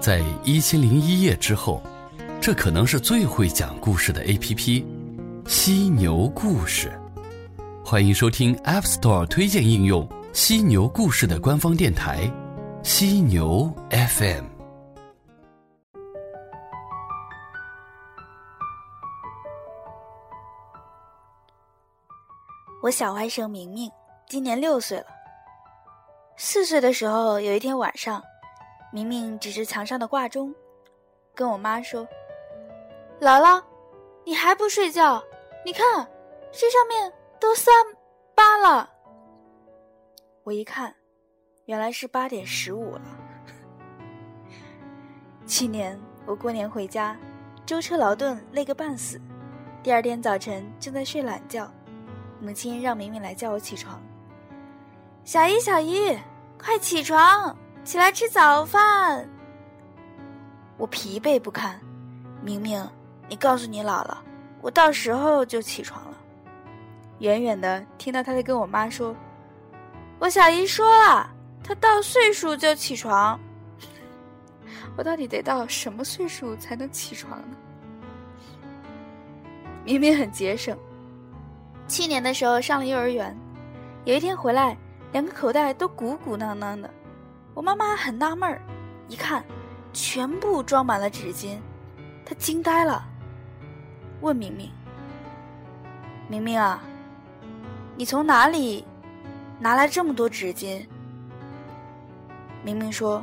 在一千零一夜之后，这可能是最会讲故事的 A.P.P—— 犀牛故事。欢迎收听 App Store 推荐应用犀牛故事的官方电台——犀牛 FM。我小外甥明明今年六岁了。四岁的时候，有一天晚上。明明指着墙上的挂钟，跟我妈说：“姥姥，你还不睡觉？你看，这上面都三八了。”我一看，原来是八点十五了。去年我过年回家，舟车劳顿累个半死，第二天早晨正在睡懒觉，母亲让明明来叫我起床。小姨，小姨，快起床！起来吃早饭。我疲惫不堪，明明，你告诉你姥姥，我到时候就起床了。远远的听到他在跟我妈说：“我小姨说了，她到岁数就起床。”我到底得到什么岁数才能起床呢？明明很节省。去年的时候上了幼儿园，有一天回来，两个口袋都鼓鼓囊囊的。我妈妈很纳闷儿，一看，全部装满了纸巾，她惊呆了，问明明：“明明啊，你从哪里拿来这么多纸巾？”明明说：“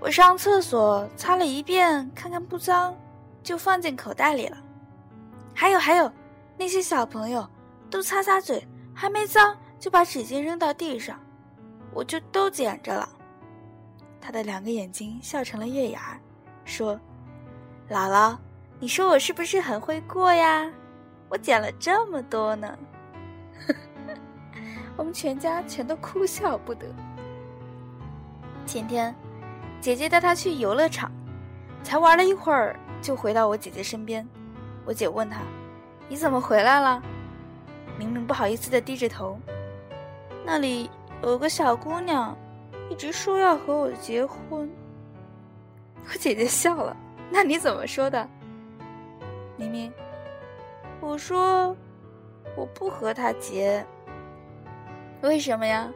我上厕所擦了一遍，看看不脏，就放进口袋里了。还有还有，那些小朋友都擦擦嘴，还没脏就把纸巾扔到地上。”我就都捡着了。他的两个眼睛笑成了月牙，说：“姥姥，你说我是不是很会过呀？我捡了这么多呢。”我们全家全都哭笑不得。前天，姐姐带他去游乐场，才玩了一会儿，就回到我姐姐身边。我姐问他：“你怎么回来了？”明明不好意思的低着头。那里。有个小姑娘，一直说要和我结婚。我姐姐笑了，那你怎么说的？明明，我说我不和她结。为什么呀？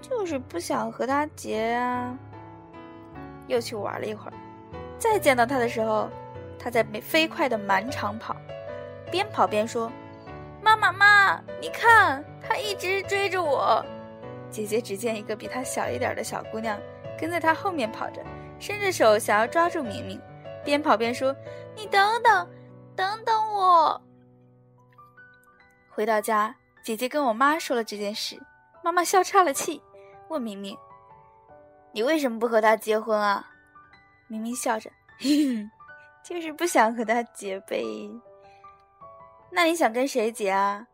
就是不想和她结啊。又去玩了一会儿，再见到她的时候，她在飞快的满场跑，边跑边说。妈妈妈，你看，他一直追着我。姐姐只见一个比她小一点的小姑娘跟在她后面跑着，伸着手想要抓住明明，边跑边说：“你等等，等等我。”回到家，姐姐跟我妈说了这件事，妈妈笑岔了气，问明明：“你为什么不和他结婚啊？”明明笑着：“就是不想和他结呗。”那你想跟谁结啊？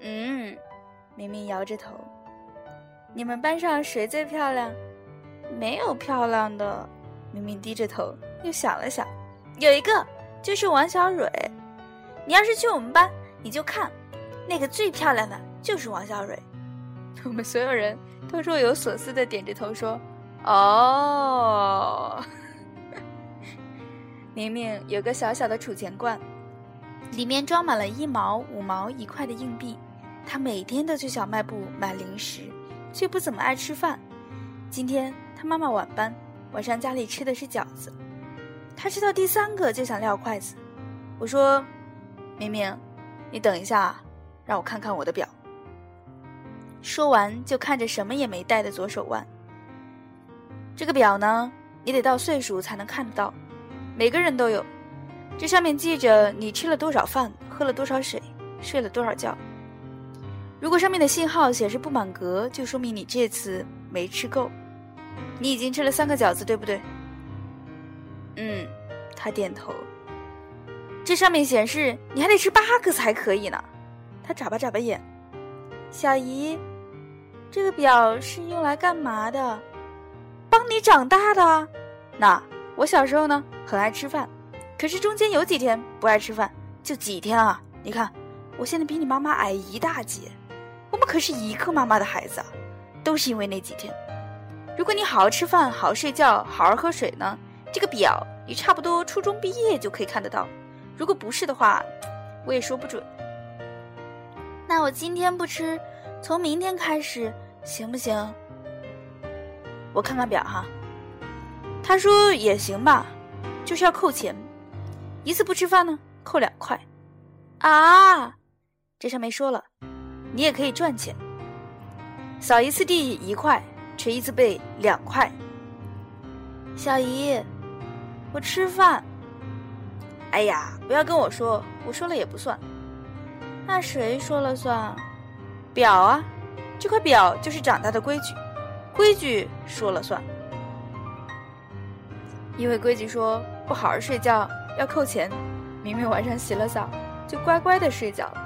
嗯，明明摇着头。你们班上谁最漂亮？没有漂亮的。明明低着头，又想了想，有一个，就是王小蕊。你要是去我们班，你就看，那个最漂亮的就是王小蕊。我们所有人都若有所思的点着头说：“哦。”明明有个小小的储钱罐。里面装满了一毛、五毛、一块的硬币。他每天都去小卖部买零食，却不怎么爱吃饭。今天他妈妈晚班，晚上家里吃的是饺子。他吃到第三个就想撂筷子。我说：“明明，你等一下，让我看看我的表。”说完就看着什么也没带的左手腕。这个表呢，你得到岁数才能看得到，每个人都有。这上面记着你吃了多少饭，喝了多少水，睡了多少觉。如果上面的信号显示不满格，就说明你这次没吃够。你已经吃了三个饺子，对不对？嗯，他点头。这上面显示你还得吃八个才可以呢。他眨巴眨巴眼。小姨，这个表是用来干嘛的？帮你长大的。那我小时候呢，很爱吃饭。可是中间有几天不爱吃饭，就几天啊！你看，我现在比你妈妈矮一大截，我们可是一个妈妈的孩子，都是因为那几天。如果你好好吃饭、好好睡觉、好好喝水呢，这个表你差不多初中毕业就可以看得到。如果不是的话，我也说不准。那我今天不吃，从明天开始行不行？我看看表哈。他说也行吧，就是要扣钱，一次不吃饭呢扣两块。啊，这上面说了，你也可以赚钱，扫一次地一块。捶一次背两块。小姨，我吃饭。哎呀，不要跟我说，我说了也不算。那谁说了算？表啊，这块表就是长大的规矩，规矩说了算。因为规矩说不好好睡觉要扣钱，明明晚上洗了澡就乖乖的睡觉了，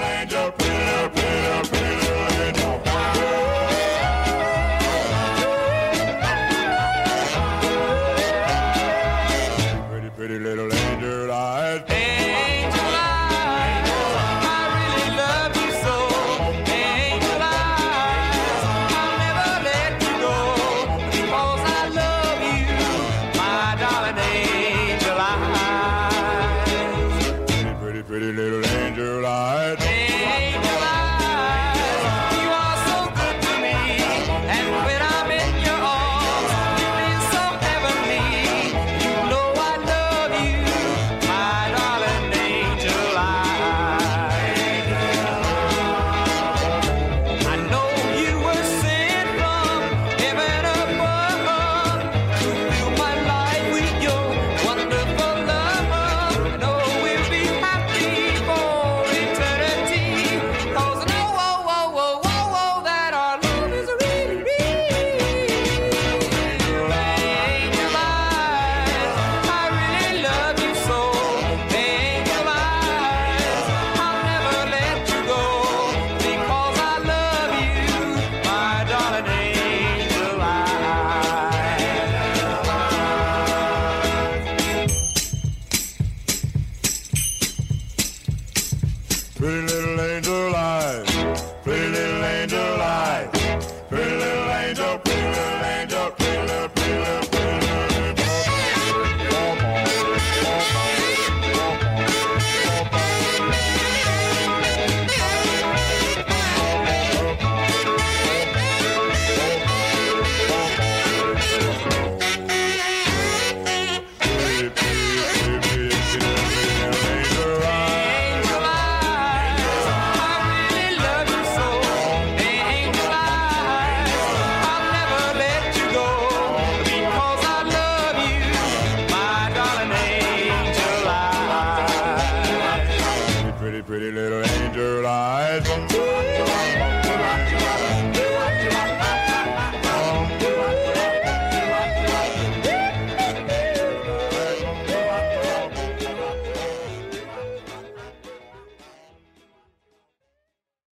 Really? Major life.